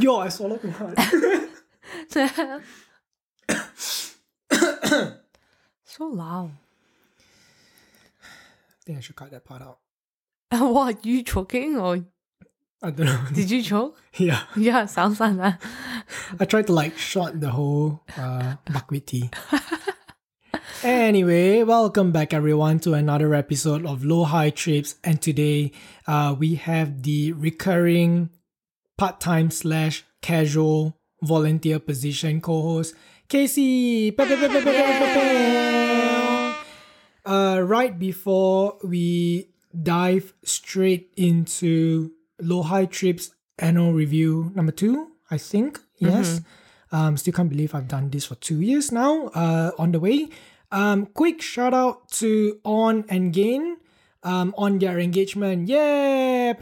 Yo, I swallowed too hard. so loud. I think I should cut that part out. what, you choking or I don't know. did you choke? yeah. Yeah, sounds like that. I tried to like short the whole uh, buckwheat tea. anyway, welcome back everyone to another episode of Lo-Hi Trips, and today uh, we have the recurring part-time slash casual volunteer position co-host Kasey. Uh, right before we dive straight into Lo-Hi Trips annual review number two, I think. Yes. Um, still can't believe I've done this for two years now. Uh, on the way. Um, quick shout out to On and Gain um, on their engagement. Yeah!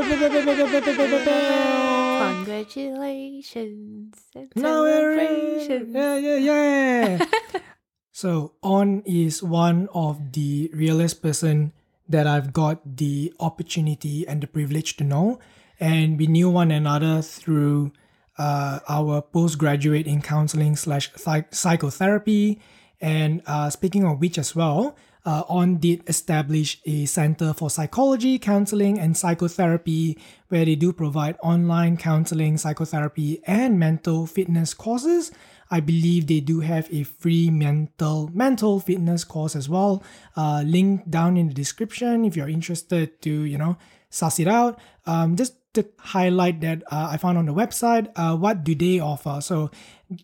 Congratulations and now. Yeah, yeah, yeah. so On is one of the realest person that I've got the opportunity and the privilege to know. And we knew one another through uh, our postgraduate in counseling slash psychotherapy and uh, speaking of which, as well, uh, On did establish a center for psychology, counseling, and psychotherapy where they do provide online counseling, psychotherapy, and mental fitness courses. I believe they do have a free mental mental fitness course as well. Uh, link down in the description if you're interested to you know suss it out. Um, just to highlight that uh, I found on the website, uh, what do they offer? So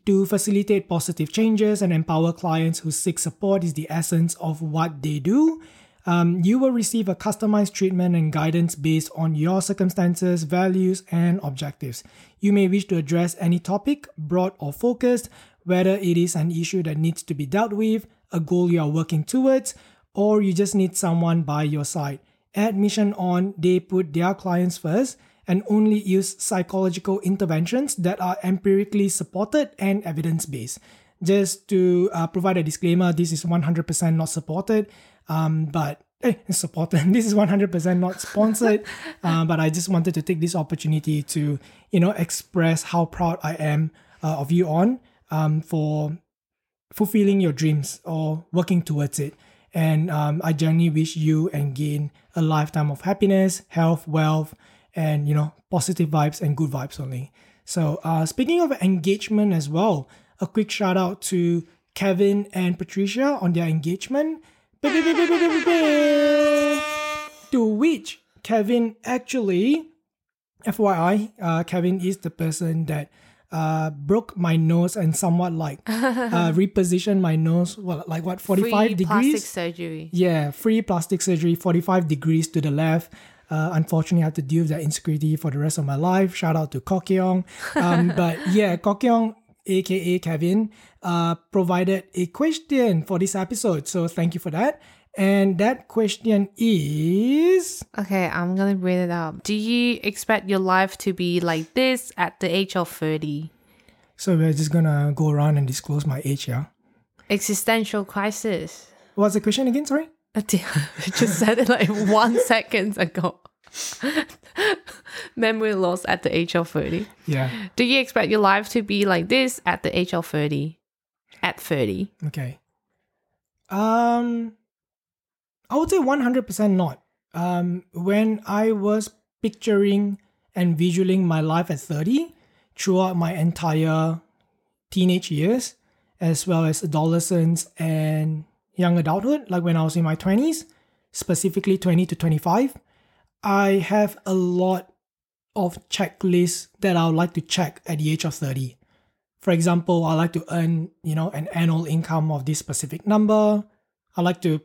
to facilitate positive changes and empower clients who seek support is the essence of what they do. Um, you will receive a customized treatment and guidance based on your circumstances, values, and objectives. You may wish to address any topic, broad or focused, whether it is an issue that needs to be dealt with, a goal you are working towards, or you just need someone by your side. At Mission On, they put their clients first and only use psychological interventions that are empirically supported and evidence based. Just to uh, provide a disclaimer, this is 100% not supported, um, but eh, supported. This is 100% not sponsored, uh, but I just wanted to take this opportunity to, you know, express how proud I am uh, of you on um, for fulfilling your dreams or working towards it. And um, I genuinely wish you and Gain a lifetime of happiness, health, wealth, and you know positive vibes and good vibes only. So uh, speaking of engagement as well, a quick shout out to Kevin and Patricia on their engagement. To which Kevin actually, FYI, uh, Kevin is the person that uh, broke my nose and somewhat like uh, repositioned my nose, well, like what, 45 Free degrees? plastic surgery. Yeah, free plastic surgery, 45 degrees to the left. Uh, unfortunately, I have to deal with that insecurity for the rest of my life. Shout out to Kokyong. Um, but yeah, Kokyong, aka Kevin, uh, provided a question for this episode. So thank you for that. And that question is Okay, I'm gonna read it out. Do you expect your life to be like this at the age of 30? so we're just gonna go around and disclose my age, yeah? Existential crisis. What's the question again? Sorry? I just said it like one second ago. Memory loss at the age of 30. Yeah. Do you expect your life to be like this at the age of 30? At 30. Okay. Um, I would say 100% not. Um, when I was picturing and visualing my life at 30 throughout my entire teenage years, as well as adolescence and young adulthood, like when I was in my 20s, specifically 20 to 25, I have a lot of checklists that I would like to check at the age of 30 for example, I like to earn, you know, an annual income of this specific number. I like to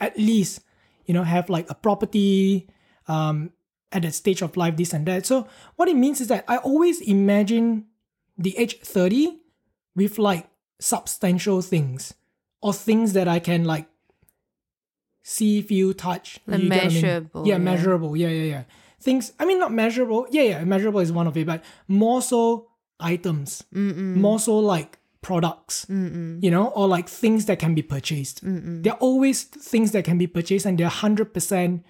at least, you know, have like a property um, at that stage of life, this and that. So what it means is that I always imagine the age 30 with like substantial things or things that I can like see, feel, touch. Get what I mean? measurable, Yeah, yeah. measurable. Yeah, yeah, yeah. Things, I mean, not measurable. Yeah, yeah, measurable is one of it, but more so items, more so like products, you know, or like things that can be purchased. They're always things that can be purchased and they're 100%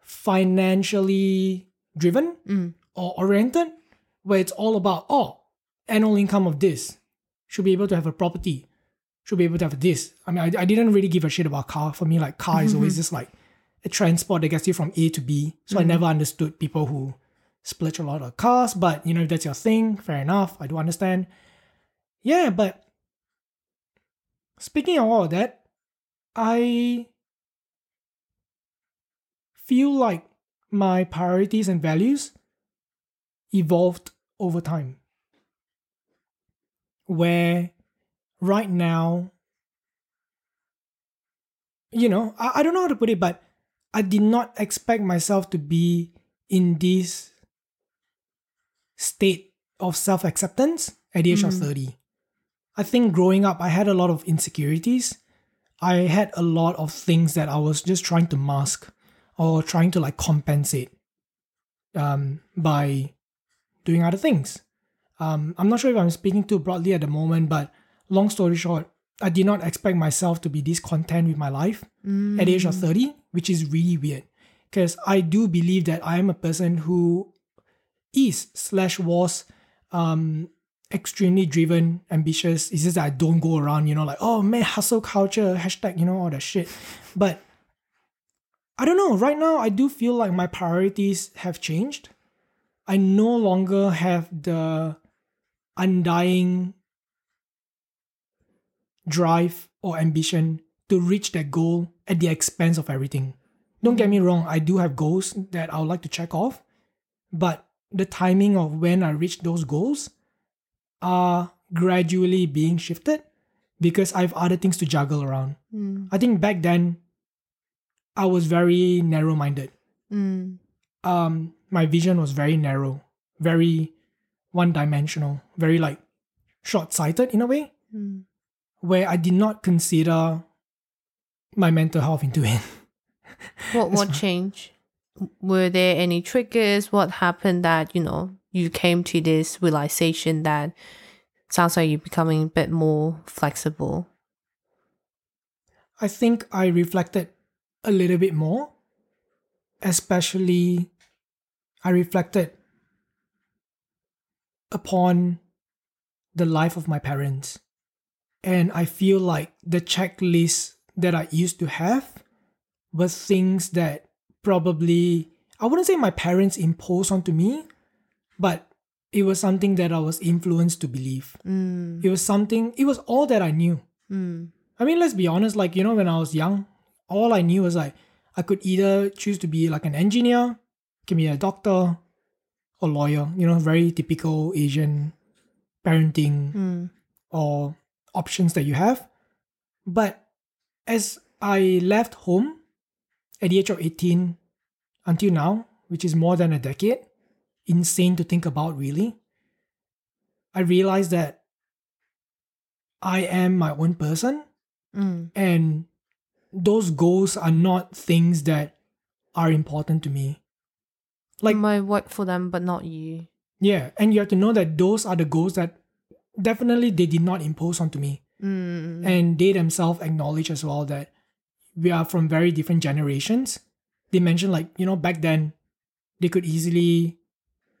financially driven Mm. or oriented, where it's all about, oh, annual income of this, should be able to have a property, should be able to have this. I mean, I, I didn't really give a shit about car. For me, like, car is mm-hmm. always just like a transport that gets you from A to B. So I mm-hmm. never understood people who splurge a lot on cars, but you know, if that's your thing, fair enough. I do understand. Yeah, but speaking of all of that, I feel like my priorities and values evolved over time. Where right now, you know, I, I don't know how to put it, but I did not expect myself to be in this state of self acceptance at the age of 30. I think growing up, I had a lot of insecurities. I had a lot of things that I was just trying to mask or trying to like compensate um, by doing other things. Um, I'm not sure if I'm speaking too broadly at the moment, but long story short, I did not expect myself to be this content with my life at the age of 30, which is really weird. Because I do believe that I am a person who is slash was um extremely driven, ambitious. It's just that I don't go around, you know, like, oh man, hustle culture, hashtag, you know, all that shit. But I don't know, right now I do feel like my priorities have changed. I no longer have the undying drive or ambition to reach that goal at the expense of everything. Don't get me wrong, I do have goals that I would like to check off, but the timing of when I reach those goals are gradually being shifted because I have other things to juggle around. Mm. I think back then I was very narrow minded. Mm. Um, my vision was very narrow, very one dimensional, very like short sighted in a way, Mm. Where I did not consider my mental health into it. What what changed? Were there any triggers? What happened that you know you came to this realization that sounds like you're becoming a bit more flexible? I think I reflected a little bit more, especially I reflected upon the life of my parents. And I feel like the checklist that I used to have were things that probably, I wouldn't say my parents imposed onto me, but it was something that I was influenced to believe. Mm. It was something, it was all that I knew. Mm. I mean, let's be honest, like, you know, when I was young, all I knew was like, I could either choose to be like an engineer, can be a doctor, or lawyer, you know, very typical Asian parenting Mm. or options that you have. But as I left home at the age of 18 until now, which is more than a decade, insane to think about really, I realized that I am my own person Mm. and those goals are not things that are important to me. Like, might work for them, but not you. yeah, and you have to know that those are the goals that definitely they did not impose onto me. Mm. And they themselves acknowledge as well that we are from very different generations. They mentioned, like, you know, back then they could easily,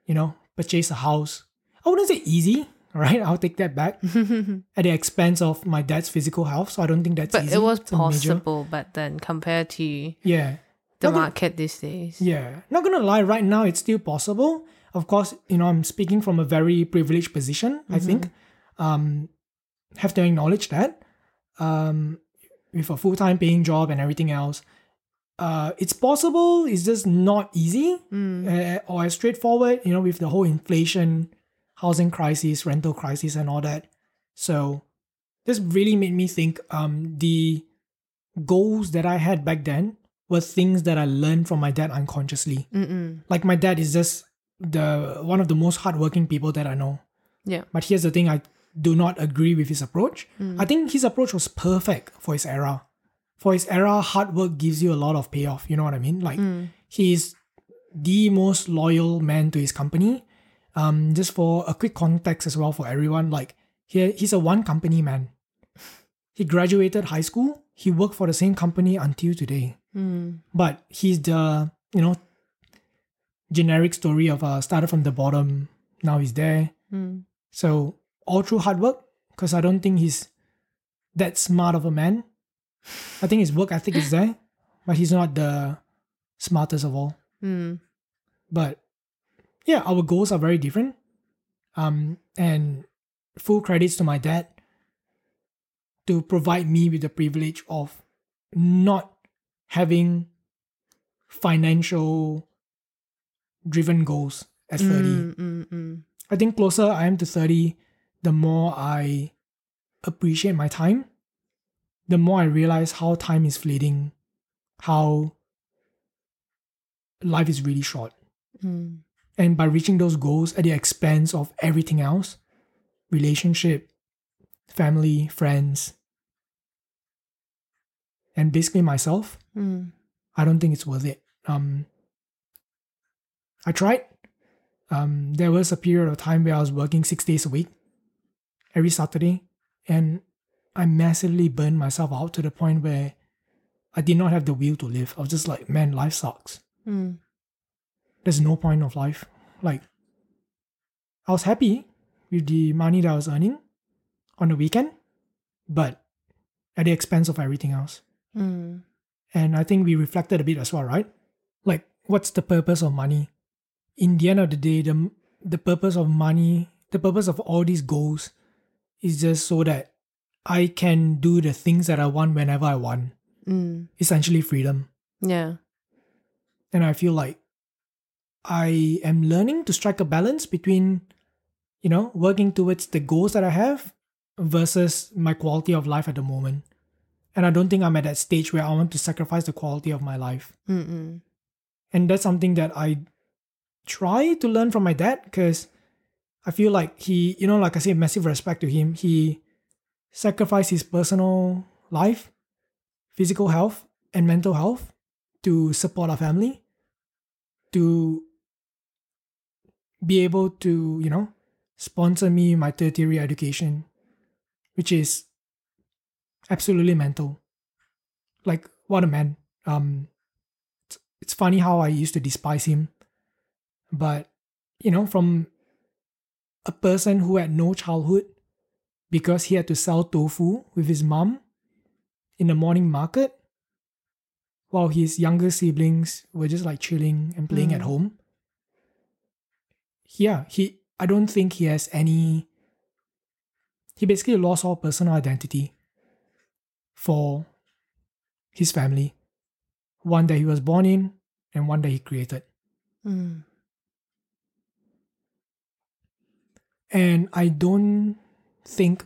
you know, purchase a house. I wouldn't say easy, right? I'll take that back at the expense of my dad's physical health. So I don't think that's but easy. it was major- possible. But then compared to Yeah. the Not gonna- market these days, Yeah, not gonna lie, right now it's still possible. Of course, you know, I'm speaking from a very privileged position, I think. Um, have to acknowledge that. Um, with a full time paying job and everything else, uh, it's possible. It's just not easy Mm. uh, or as straightforward, you know, with the whole inflation, housing crisis, rental crisis, and all that. So, this really made me think um, the goals that I had back then were things that I learned from my dad unconsciously. Mm-mm. Like my dad is just the one of the most hardworking people that I know. Yeah. But here's the thing: I do not agree with his approach. I think his approach was perfect for his era. For his era, hard work gives you a lot of payoff. You know what I mean? Like he's the most loyal man to his company. Um, just for a quick context as well for everyone, like he, he's a one company man. He graduated high school. He worked for the same company until today Mm. but he's the you know generic story of uh, started from the bottom, now he's there. Mm. So all through hard work, because I don't think he's that smart of a man. I think his work ethic is there, but he's not the smartest of all. Mm. But yeah, our goals are very different. Um, and full credits to my dad to provide me with the privilege of not having financial driven goals at 30. Mm, mm, mm. I think closer I am to 30, the more I appreciate my time, the more I realize how time is fleeting, how life is really short. Mm. And by reaching those goals at the expense of everything else, relationship, family, friends, and basically myself, Mm. I don't think it's worth it. Um, I tried. Um, there was a period of time where I was working six days a week, every Saturday, and I massively burned myself out to the point where I did not have the will to live. I was just like, man, life sucks. Mm. There's no point of life. Like, I was happy with the money that I was earning on the weekend, but at the expense of everything else. Mm. And I think we reflected a bit as well, right? Like, what's the purpose of money? In the end of the day, the, the purpose of money, the purpose of all these goals is just so that I can do the things that I want whenever I want. Mm. Essentially, freedom. Yeah. And I feel like I am learning to strike a balance between, you know, working towards the goals that I have versus my quality of life at the moment. And I don't think I'm at that stage where I want to sacrifice the quality of my life. Mm-mm. And that's something that I try to learn from my dad because I feel like he, you know, like I say, massive respect to him. He sacrificed his personal life, physical health, and mental health to support our family, to be able to, you know, sponsor me my tertiary education, which is absolutely mental. Like, what a man. Um, it's, it's funny how I used to despise him, but you know, from a person who had no childhood because he had to sell tofu with his mom in the morning market while his younger siblings were just like chilling and playing at Mm. home. Yeah, he I don't think he has any he basically lost all personal identity for his family. One that he was born in and one that he created. Mm. And I don't think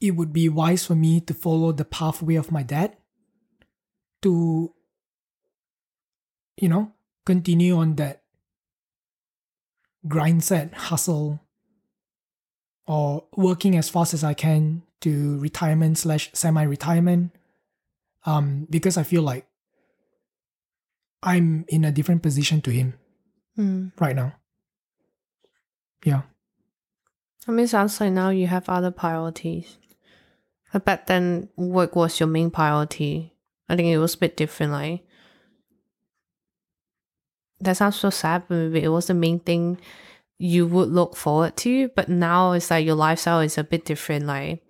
it would be wise for me to follow the pathway of my dad to, you know, continue on that grind set hustle or working as fast as I can to retirement slash semi retirement. Um, because I feel like I'm in a different position to him Mm. right now. Yeah. I mean, sounds like now you have other priorities. I bet then work was your main priority. I think it was a bit different. Like that sounds so sad, but maybe it was the main thing you would look forward to. But now it's like your lifestyle is a bit different. Like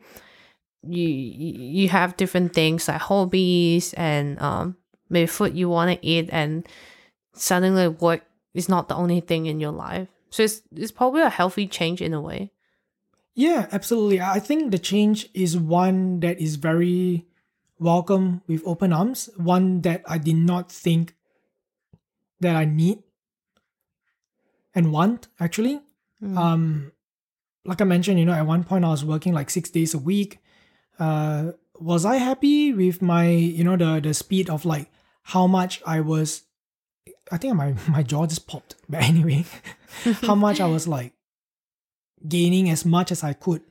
you you you have different things like hobbies and um maybe food you want to eat, and suddenly work is not the only thing in your life. So it's it's probably a healthy change in a way. Yeah, absolutely. I think the change is one that is very welcome with open arms, one that I did not think that I need and want actually. Mm. Um like I mentioned, you know, at one point I was working like 6 days a week. Uh was I happy with my, you know, the the speed of like how much I was I think my my jaw just popped. But anyway, how much I was like gaining as much as I could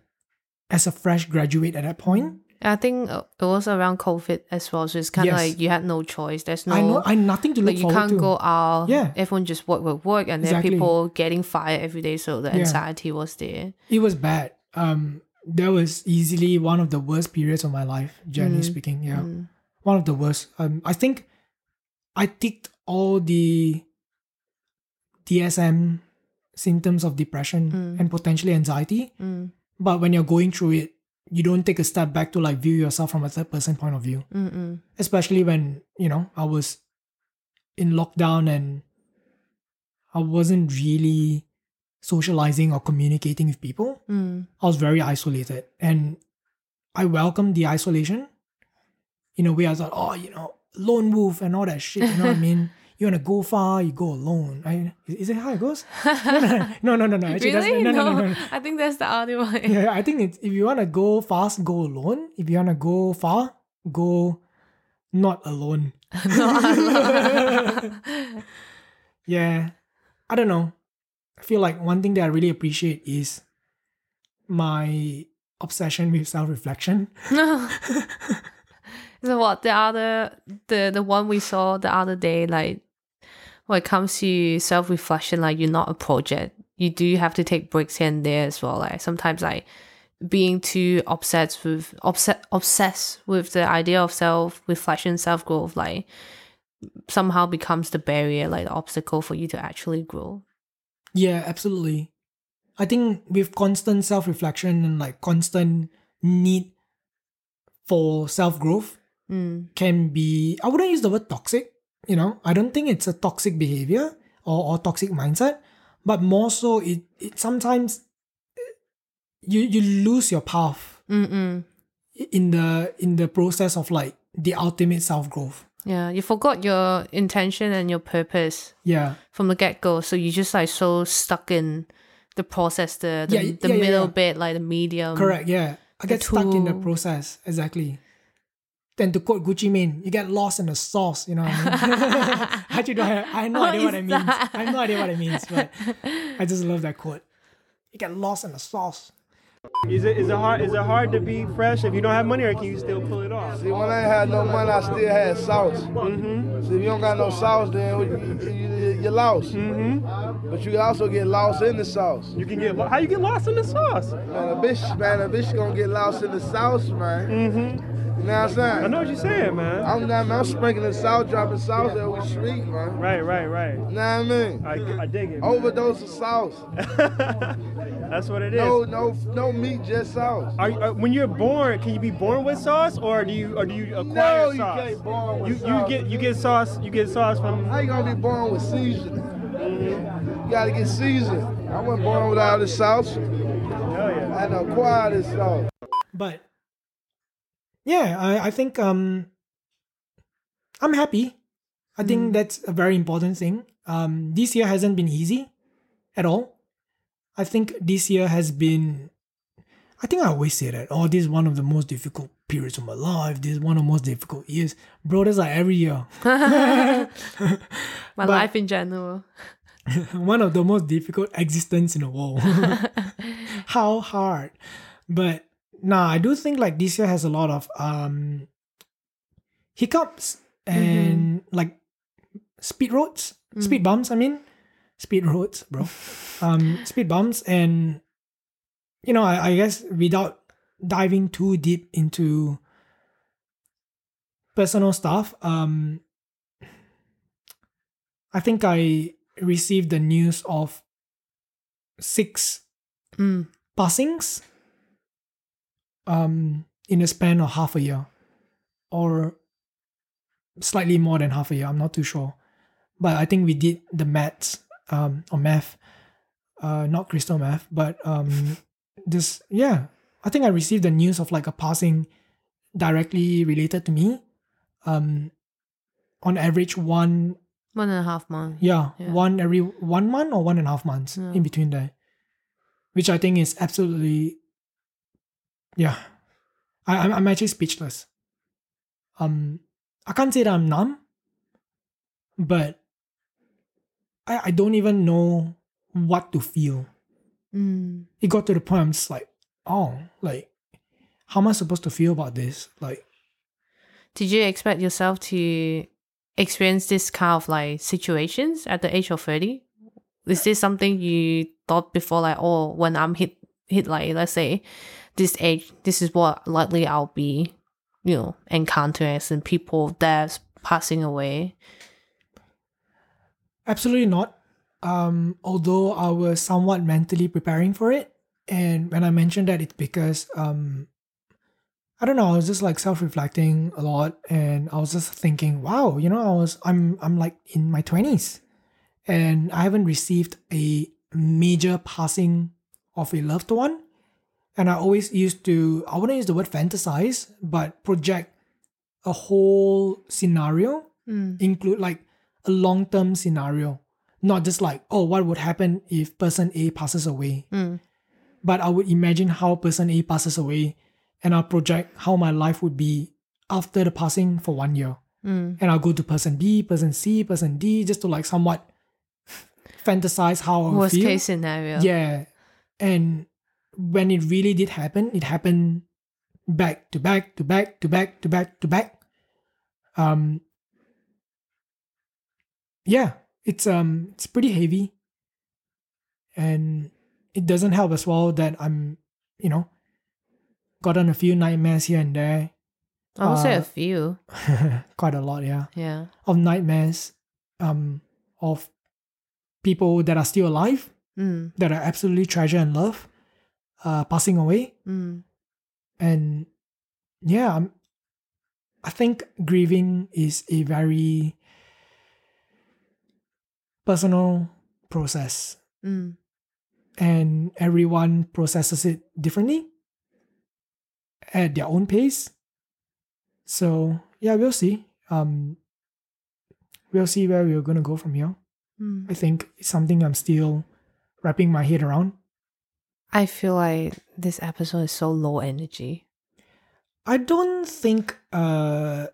as a fresh graduate at that point. I think it was around COVID as well, so it's kind of Yes. like you had no choice. There's no I know I nothing to look like you can't to. go out. Yeah. everyone just work, work, work, and then people getting fired every day. So the Yeah. anxiety was there. It was bad. Um, that was easily one of the worst periods of my life, generally Mm. speaking. Yeah, Mm. one of the worst. Um, I think I ticked all the DSM symptoms of depression Mm. and potentially anxiety. But when you're going through it, you don't take a step back to like view yourself from a third person point of view. Mm-mm. Especially when, you know, I was in lockdown and I wasn't really socializing or communicating with people. Mm. I was very isolated and I welcomed the isolation. In a way, I thought, oh, you know, lone wolf and all that shit. You know what I mean? You want to go far, you go alone. I, is it how it goes? No, no, no, no. Actually, really? no, no, no, no. I think that's the other one. Yeah, I think it's if you want to go fast, go alone. If you want to go far, go not alone. yeah, I don't know. I feel like one thing that I really appreciate is my obsession with self reflection. so what the other the the one we saw the other day like when it comes to self reflection like you're not a project you do have to take breaks here and there as well like sometimes like being too obsessed with obsessed obsessed with the idea of self reflection self growth like somehow becomes the barrier like the obstacle for you to actually grow Yeah, absolutely. I think with constant self reflection and like constant need for self growth mm. can be, I wouldn't use the word toxic, you know, I don't think it's a toxic behavior or, or toxic mindset, but more so it, it sometimes you, you lose your path Mm-mm. in the, in the process of like the ultimate self growth. yeah you forgot your intention and your purpose Yeah. from the get go. So you just like so stuck in the process, the the, Yeah, the yeah, middle yeah. bit, like the medium. Correct, yeah. I get stuck in the process, exactly. Then to quote Gucci Mane, you get lost in the sauce, you know what I mean? Actually, don't have, I have no What idea what is it means. that? I have no idea what it means, but I just love that quote. You get lost in the sauce. Is it is it hard is it hard to be fresh if you don't have money or can you still pull it off? See, when I ain't had no money, I still had sauce. Mm-hmm. See, if you don't got no sauce, then you, you, you're lost. Mm-hmm. But you can also get lost in the sauce. You can get how you get lost in the sauce. Man, a bitch, man, a bitch gonna get lost in the sauce, man. Mm-hmm. You know what I'm saying? I know what you're saying, man. I'm, I'm, I'm sprinkling sauce, dropping sauce every street, man. Right, right, right. You know what I mean? I, I dig it. man. Overdose of sauce. That's what it is. No, no, no meat, just sauce. Are, you- uh, when you're born, can you be born with sauce, or do you, or do you acquire No, you sauce? can't born with you, sauce. You get, you get sauce, you get sauce from. How you gonna be born with seasoning? You gotta get seasoned. I wasn't born without the sauce. Hell yeah. I had to acquire this sauce. But yeah, I, I think um I'm happy. I think that's a very important thing. Um this year hasn't been easy at all. I think this year has been I think I always say that, oh, this is one of the most difficult periods of my life. This is one of the most difficult years. Bro, that's like every year. My But- life in general. one of the most difficult existence in the world. How hard. But nah, I do think like this year has a lot of um hiccups and like speed roads, speed bumps, I mean. Speed roads, bro. um speed bumps and you know, I, I guess without diving too deep into personal stuff, um I think I received the news of six Mm. passings um in a span of half a year or slightly more than half a year i'm not too sure but i think we did the maths um or math uh not crystal math but um this yeah i think i received the news of like a passing directly related to me um on average one One and a half months. yeah, Yeah. one every one month or one and a half months Yeah. in between there, which I think is absolutely, yeah. I I'm, I'm actually speechless. Um, I can't say that I'm numb, but I I don't even know what to feel. Mm. It got to the point I'm just like, oh, like, how am I supposed to feel about this? Like, Did you expect yourself to experience this kind of like situations at the age of 30? Is this something you thought before like, oh, when I'm hit hit like let's say this age, this is what likely I'll be, you know, encountering and people deaths passing away. Absolutely not. um, although I was somewhat mentally preparing for it, and when I mentioned that, it's because um, I don't know, I was just like self-reflecting a lot, and I was just thinking, wow, you know, I was I'm I'm like in my twenties, and I haven't received a major passing of a loved one, and I always used to I wouldn't use the word fantasize, but project a whole scenario, Mm. include like a long-term scenario, not just like oh, what would happen if person A passes away, Mm. but I would imagine how person A passes away and I'll project how my life would be after the passing for one year. Mm. And I'll go to person B, person C, person D just to like somewhat fantasize how I would Worst feel. case scenario. Yeah. And when it really did happen, it happened back to back to back to back to back to back. Um yeah, it's um it's pretty heavy. And it doesn't help as well that I'm, you know, gotten a few nightmares here and there. I would say Uh, a few. Quite a lot, yeah. Yeah. Of nightmares um of people that are still alive Mm. that I absolutely treasure and love uh, passing away. Mm. And yeah, I'm, I think grieving is a very personal process, Mm. and everyone processes it differently at their own pace. So yeah, we'll see. Um, we'll see where we're gonna go from here. Mm. I think it's something I'm still wrapping my head around. I feel like this episode is so low energy. I don't think uh,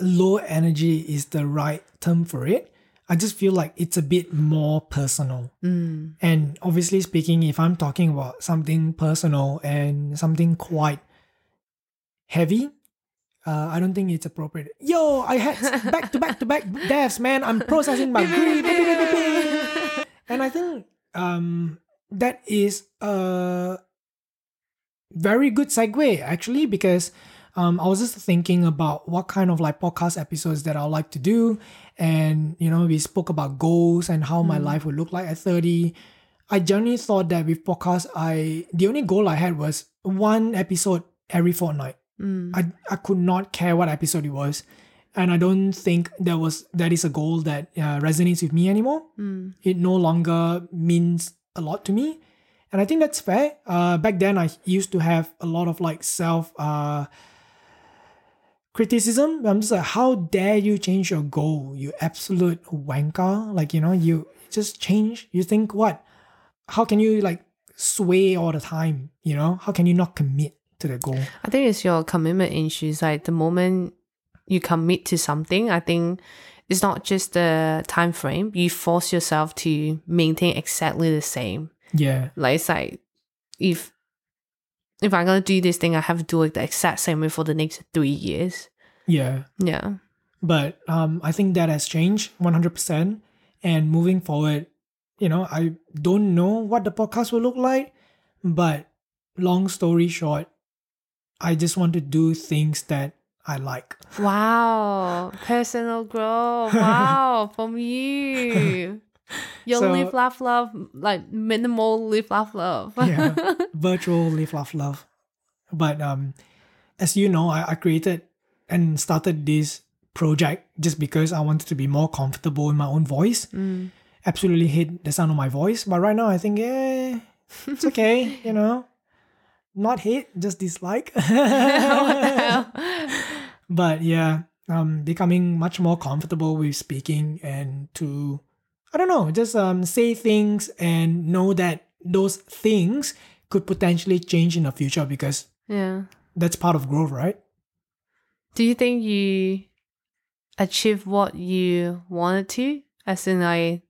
low energy is the right term for it. I just feel like it's a bit more personal. Mm. And obviously speaking, if I'm talking about something personal and something quite heavy, uh, I don't think it's appropriate. Yo, I had back to back to back deaths, man. I'm processing my grief. and I think um, that is a very good segue actually because um, I was just thinking about what kind of like podcast episodes that I would like to do, and you know we spoke about goals and how my life would look like at thirty. I generally thought that with podcast, I the only goal I had was one episode every fortnight. Mm. I I could not care what episode it was, and I don't think that was that is a goal that uh, resonates with me anymore. Mm. It no longer means a lot to me, and I think that's fair. Uh, back then I used to have a lot of like self uh criticism. I'm just like, how dare you change your goal, you absolute wanker? Like you know, you just change. You think what? How can you like sway all the time? You know, how can you not commit to the goal? I think it's your commitment issues. Like the moment you commit to something, I think it's not just the time frame. You force yourself to maintain exactly the same. Yeah, Like it's like if if I'm gonna do this thing, I have to do it the exact same way for the next three years. yeah. Yeah. but um, I think that has changed 100%. And moving forward, you know, I don't know what the podcast will look like, but long story short, I just want to do things that I like. Wow. Personal growth. Wow. From you. You So- live, laugh, love, like minimal live, laugh, love. Yeah, virtual live, laugh, love. But um, as you know, I, I created and started this project just because I wanted to be more comfortable in my own voice. Mm. absolutely hate the sound of my voice. But right now, I think, yeah, it's okay, you know. Not hate, just dislike. But yeah, um, becoming much more comfortable with speaking and to, I don't know, just um say things and know that those things could potentially change in the future because yeah. that's part of growth, right? Do you think you achieved what you wanted to? As in like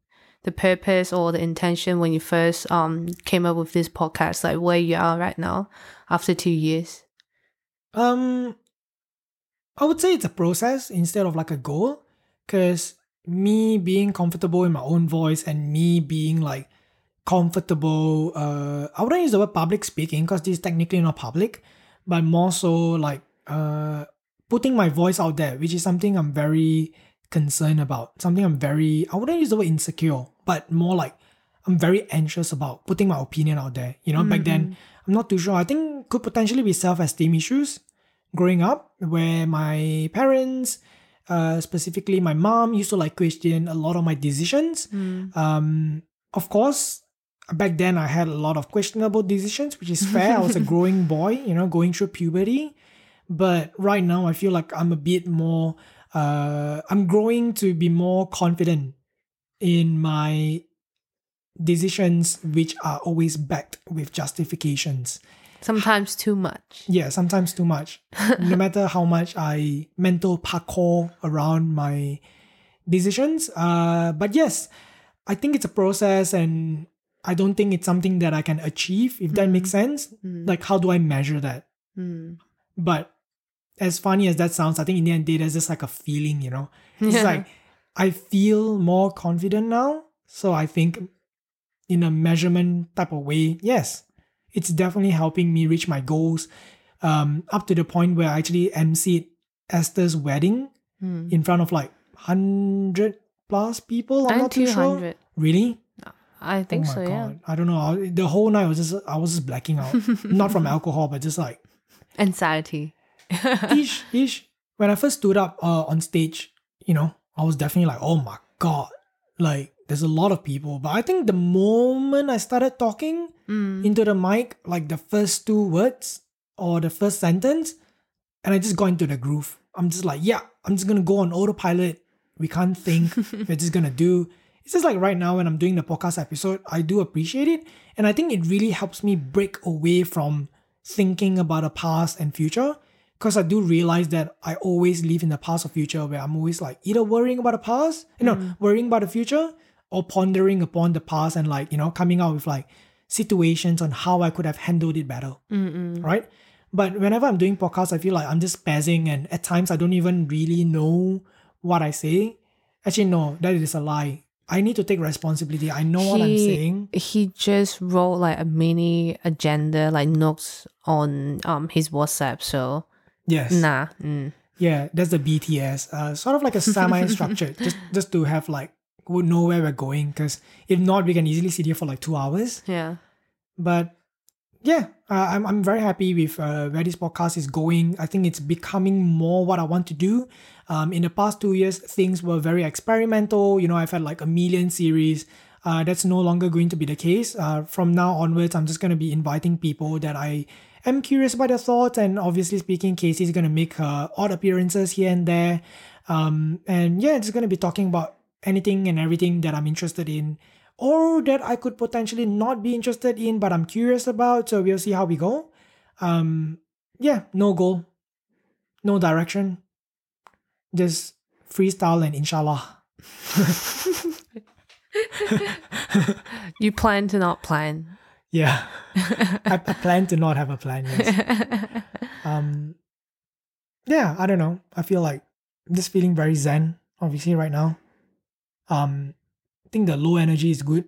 the purpose or the intention when you first um came up with this podcast, like where you are right now after two years? Um, I would say it's a process instead of like a goal, because me being comfortable in my own voice and me being like comfortable, uh, I wouldn't use the word public speaking because this is technically not public, but more so like uh, putting my voice out there, which is something I'm very concerned about. Something I'm very, I wouldn't use the word insecure, but more like I'm very anxious about putting my opinion out there. You know, back then I'm not too sure. I think could potentially be self-esteem issues growing up, where my parents, uh, specifically my mom, used to like question a lot of my decisions. Um, of course, back then I had a lot of questionable decisions, which is fair. I was a growing boy, you know, going through puberty. But right now, I feel like I'm a bit more. Uh, I'm growing to be more confident in my decisions, which are always backed with justifications. Sometimes too much. Yeah, sometimes too much. no matter how much I mental parkour around my decisions. Uh, but yes, I think it's a process and I don't think it's something that I can achieve, if that makes sense. Like, how do I measure that? Mm. But as funny as that sounds, I think in the end, day, there's just like a feeling, you know? It's Yeah. like I feel more confident now. So I think in a measurement type of way, yes, it's definitely helping me reach my goals. Um, up to the point where I actually emceed Esther's wedding Mm. in front of like hundred plus people. I'm not too sure. 200. Really? I think oh my so, god! yeah. I don't know. I- The whole night I was just I was just blacking out, not from alcohol, but just like Anxiety. ish ish. When I first stood up uh, on stage, you know, I was definitely like, oh my god, like there's a lot of people. But I think the moment I started talking Mm. into the mic, like the first two words or the first sentence, and I just got into the groove. I'm just like, yeah, I'm just gonna go on autopilot. We can't think. We're just gonna do. It's just like right now when I'm doing the podcast episode, I do appreciate it, and I think it really helps me break away from thinking about the past and future. Because I do realize that I always live in the past or future where I'm always like either worrying about the past, you know, worrying about the future, or pondering upon the past and like, you know, coming out with like situations on how I could have handled it better. Right? But whenever I'm doing podcasts, I feel like I'm just spazzing and at times I don't even really know what I say. Actually, no, that is a lie. I need to take responsibility. I know what I'm saying. He just wrote like a mini agenda, like notes on um his WhatsApp. So Yes. nah, mm. Yeah, that's the BTS. Uh, sort of like a semi-structured, just just to have like we know where we're going. Because if not, we can easily sit here for like two hours. yeah, But yeah, uh, I'm I'm very happy with uh, where this podcast is going. I think it's becoming more what I want to do. Um, in the past two years, things were very experimental. You know, I've had like a million series. Uh, that's no longer going to be the case. Uh, from now onwards, I'm just going to be inviting people that I am curious about their thoughts. And obviously speaking, Kasey's going to make odd appearances here and there. Um, and yeah, just going to be talking about anything and everything that I'm interested in or that I could potentially not be interested in, but I'm curious about. So we'll see how we go. Um, yeah, no goal, no direction, just freestyle and inshallah. you plan to not plan. Yeah, I, I plan to not have a plan. Yes. Um, yeah, I don't know. I feel like just feeling very zen, obviously, right now. Um, I think the low energy is good.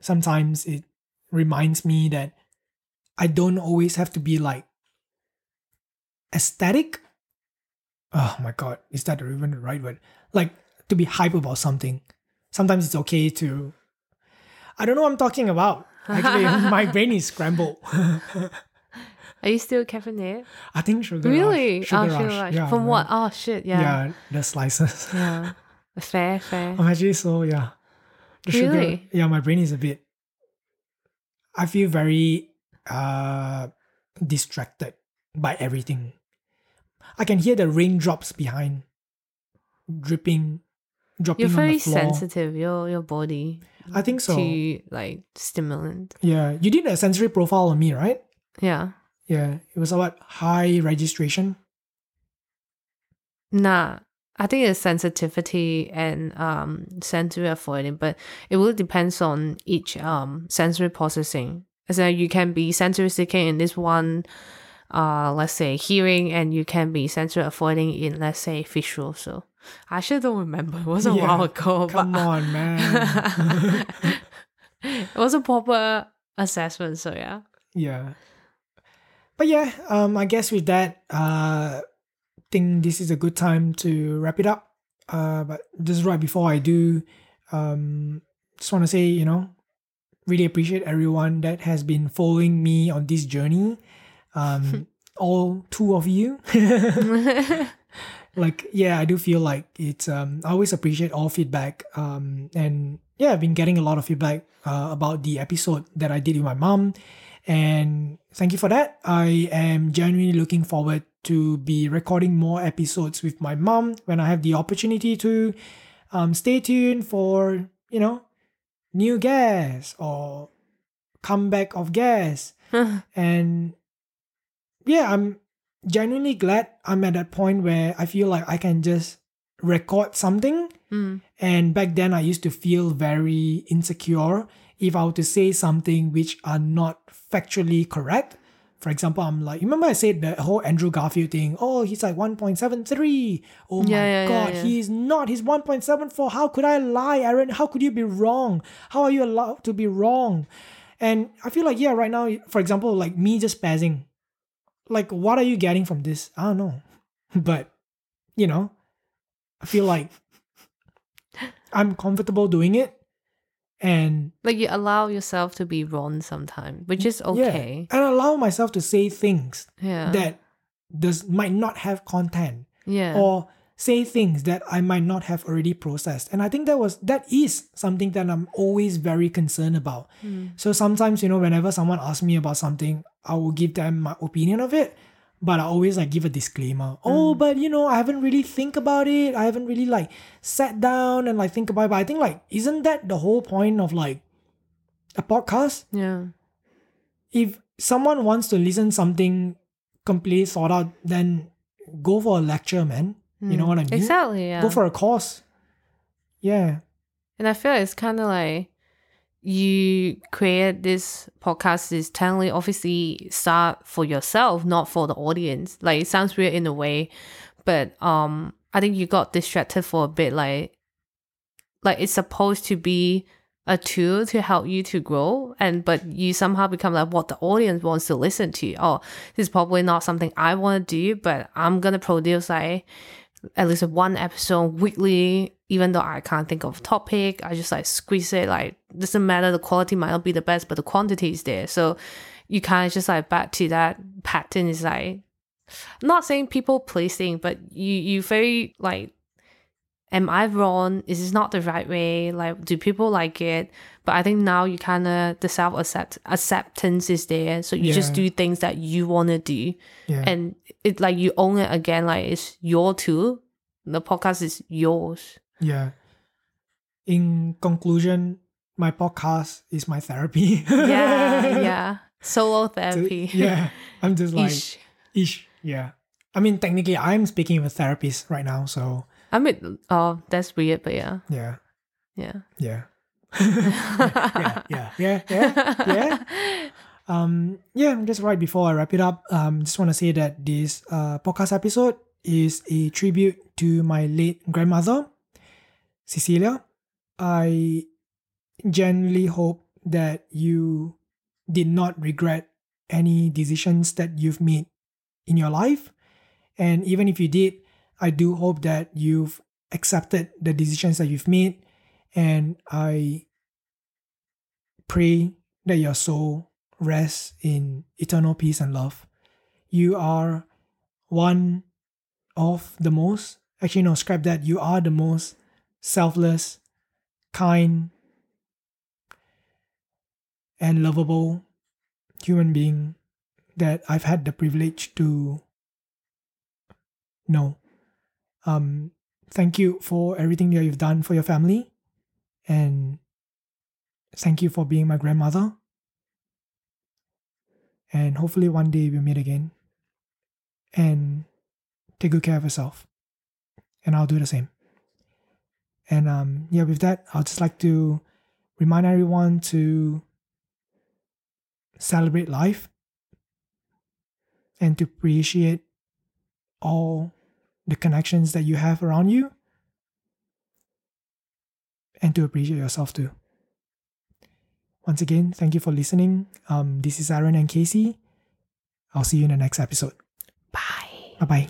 Sometimes it reminds me that I don't always have to be like aesthetic. Oh my god, is that even the right word? Like to be hype about something. Sometimes it's okay to. I don't know what I'm talking about. Actually, my brain is scrambled. Are you still caffeinated? I think sugar. Really? Rush. Sugar oh, rush. sugar rush. Yeah, From man. what? Oh shit! Yeah. Yeah, the slices. Yeah. Fair, fair. I'm actually so yeah. The Really? sugar. Yeah, my brain is a bit. I feel very uh distracted by everything. I can hear the raindrops behind, dripping, dropping You're on very the floor. sensitive. Your your body I think so. to like stimulant. Yeah, you did a sensory profile on me, right? Yeah. Yeah, it was about high registration. Nah. I think it's sensitivity and um sensory avoiding, but it really depends on each um sensory processing. As in you can be sensory seeking in this one uh let's say hearing and you can be sensory avoiding in let's say visual. So I actually don't remember. It was a Yeah, while ago. Come but on, man. it was a proper assessment, so yeah. Yeah. But yeah, um, I guess with that, uh, think this is a good time to wrap it up. Uh, but just right before I do, um, just want to say, you know, really appreciate everyone that has been following me on this journey. Um, all two of you. like, yeah, I do feel like it's, um, I always appreciate all feedback. Um, and yeah, I've been getting a lot of feedback uh, about the episode that I did with my mom. And thank you for that. I am genuinely looking forward to be recording more episodes with my mom when I have the opportunity to. Um, stay tuned for, you know, new guests or comeback of guests. and yeah, I'm genuinely glad I'm at that point where I feel like I can just record something. Mm. And back then, I used to feel very insecure if I were to say something which are not factually correct. For example, I'm like, remember I said the whole Andrew Garfield thing? Oh, he's like 1.73. Oh my Yeah, yeah, yeah, God, yeah. he's not. He's 1.74. How could I lie, Aaron? How could you be wrong? How are you allowed to be wrong? And I feel like, yeah, right now, for example, like me just spazzing. Like, what are you getting from this? I don't know. But, you know, I feel like I'm comfortable doing it. And Like you allow yourself to be wrong sometimes, which is okay. yeah, and allow myself to say things Yeah. that does might not have content yeah. or say things that I might not have already processed. And I think that was that is something that I'm always very concerned about. Hmm. So sometimes, you know, whenever someone asks me about something, I will give them my opinion of it. But I always like give a disclaimer. Oh, mm. but you know, I haven't really think about it. I haven't really like sat down and like think about it. But I think like, isn't that the whole point of like a podcast? yeah. if someone wants to listen something completely thought out, then go for a lecture, man. You know mm. what I mean? Exactly. Yeah. Go for a course. Yeah. And I feel it's kind of like you create this podcast is technically obviously start for yourself, not for the audience. Like it sounds weird in a way, but um, I think you got distracted for a bit. Like, like it's supposed to be a tool to help you to grow, and but you somehow become like what the audience wants to listen to. Oh, this is probably not something I want to do, but I'm gonna produce like at least one episode weekly, even though I can't think of topic. I just like squeeze it. Like doesn't matter. The quality might not be the best, but the quantity is there. So you kind of just like back to that pattern. Is like not saying people pleasing, but you you very like. Am I wrong? Is this not the right way? Like, do people like it? But I think now you kind of the self accept acceptance is there, so you just do things that you want to do Yeah. and it like you own it again like it's your tool the podcast is yours yeah. In conclusion, my podcast is my therapy. yeah yeah solo So, therapy yeah. I'm just like Ish. ish. Yeah. I mean technically I'm speaking with a therapist right now, so i mean oh that's weird but yeah yeah. yeah Yeah. yeah, yeah, yeah, yeah, yeah. Um, yeah, just right before I wrap it up, um, just want to say that this uh, podcast episode is a tribute to my late grandmother, Cecilia. I genuinely hope that you did not regret any decisions that you've made in your life. And even if you did, I do hope that you've accepted the decisions that you've made. And I pray that your soul rests in eternal peace and love. You are one of the most, actually, no, scrap that. You are the most selfless, kind, and lovable human being that I've had the privilege to know. Um, thank you for everything that you've done for your family, and thank you for being my grandmother. And hopefully one day we'll meet again. And take good care of yourself. And I'll do the same. And um, yeah, with that, I'll just like to remind everyone to celebrate life and to appreciate all the connections that you have around you and to appreciate yourself too. Once again, thank you for listening. Um, this is Aaron and Kasey. I'll see you in the next episode. bye Bye bye.